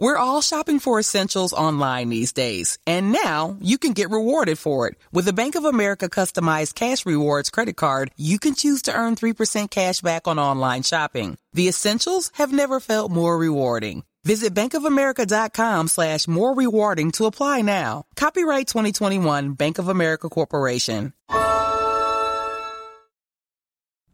We're all shopping for essentials online these days, and now you can get rewarded for it. With a Bank of America customized cash rewards credit card, you can choose to earn 3% cash back on online shopping. The essentials have never felt more rewarding. Visit bankofamerica.com slash more rewarding to apply now. Copyright 2021 Bank of America Corporation.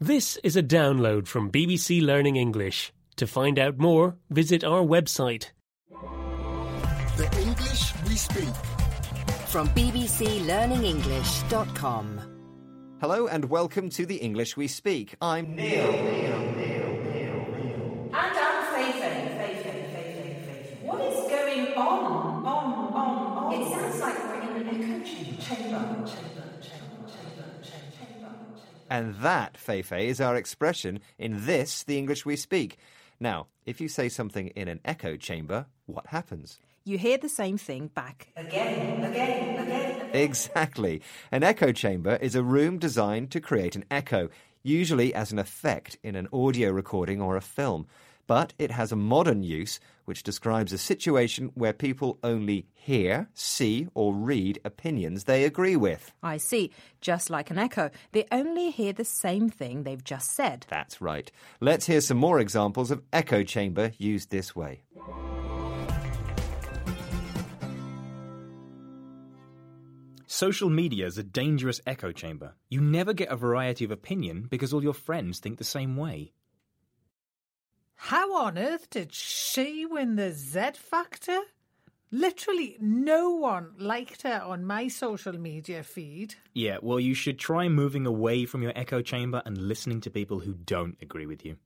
This is a download from BBC Learning English. To find out more, visit our website The English we speak. From bbclearningenglish.com. Hello and welcome to the English we speak. I'm Neil. And I'm Fei Fei, Fei Fei, Fei Fei, Fei. What is going on? On, on, on. It sounds like we're in an echo chamber. Chamber, chamber, chamber, chamber, chamber, chamber. And that, Feifei, is our expression in this, the English we speak. Now, if you say something in an echo chamber, what happens? You hear the same thing back. Again, again, again. Exactly. An echo chamber is a room designed to create an echo, usually as an effect in an audio recording or a film. But it has a modern use which describes a situation where people only hear, see, or read opinions they agree with. I see. Just like an echo, they only hear the same thing they've just said. That's right. Let's hear some more examples of echo chamber used this way. Social media is a dangerous echo chamber. You never get a variety of opinion because all your friends think the same way. How on earth did she win the Z Factor? Literally no one liked her on my social media feed. Yeah, well, you should try moving away from your echo chamber and listening to people who don't agree with you.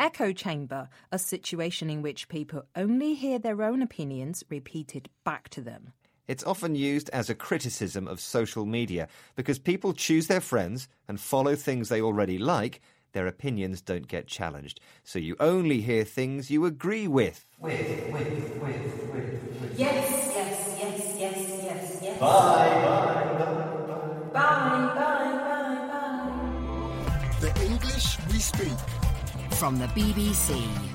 Echo chamber, a situation in which people only hear their own opinions repeated back to them. It's often used as a criticism of social media because people choose their friends and follow things they already like. Their opinions don't get challenged. So you only hear things you agree with. Yes, yes, yes, yes, yes, yes. Bye, Bye, bye, bye, bye. The English we speak. From the BBC.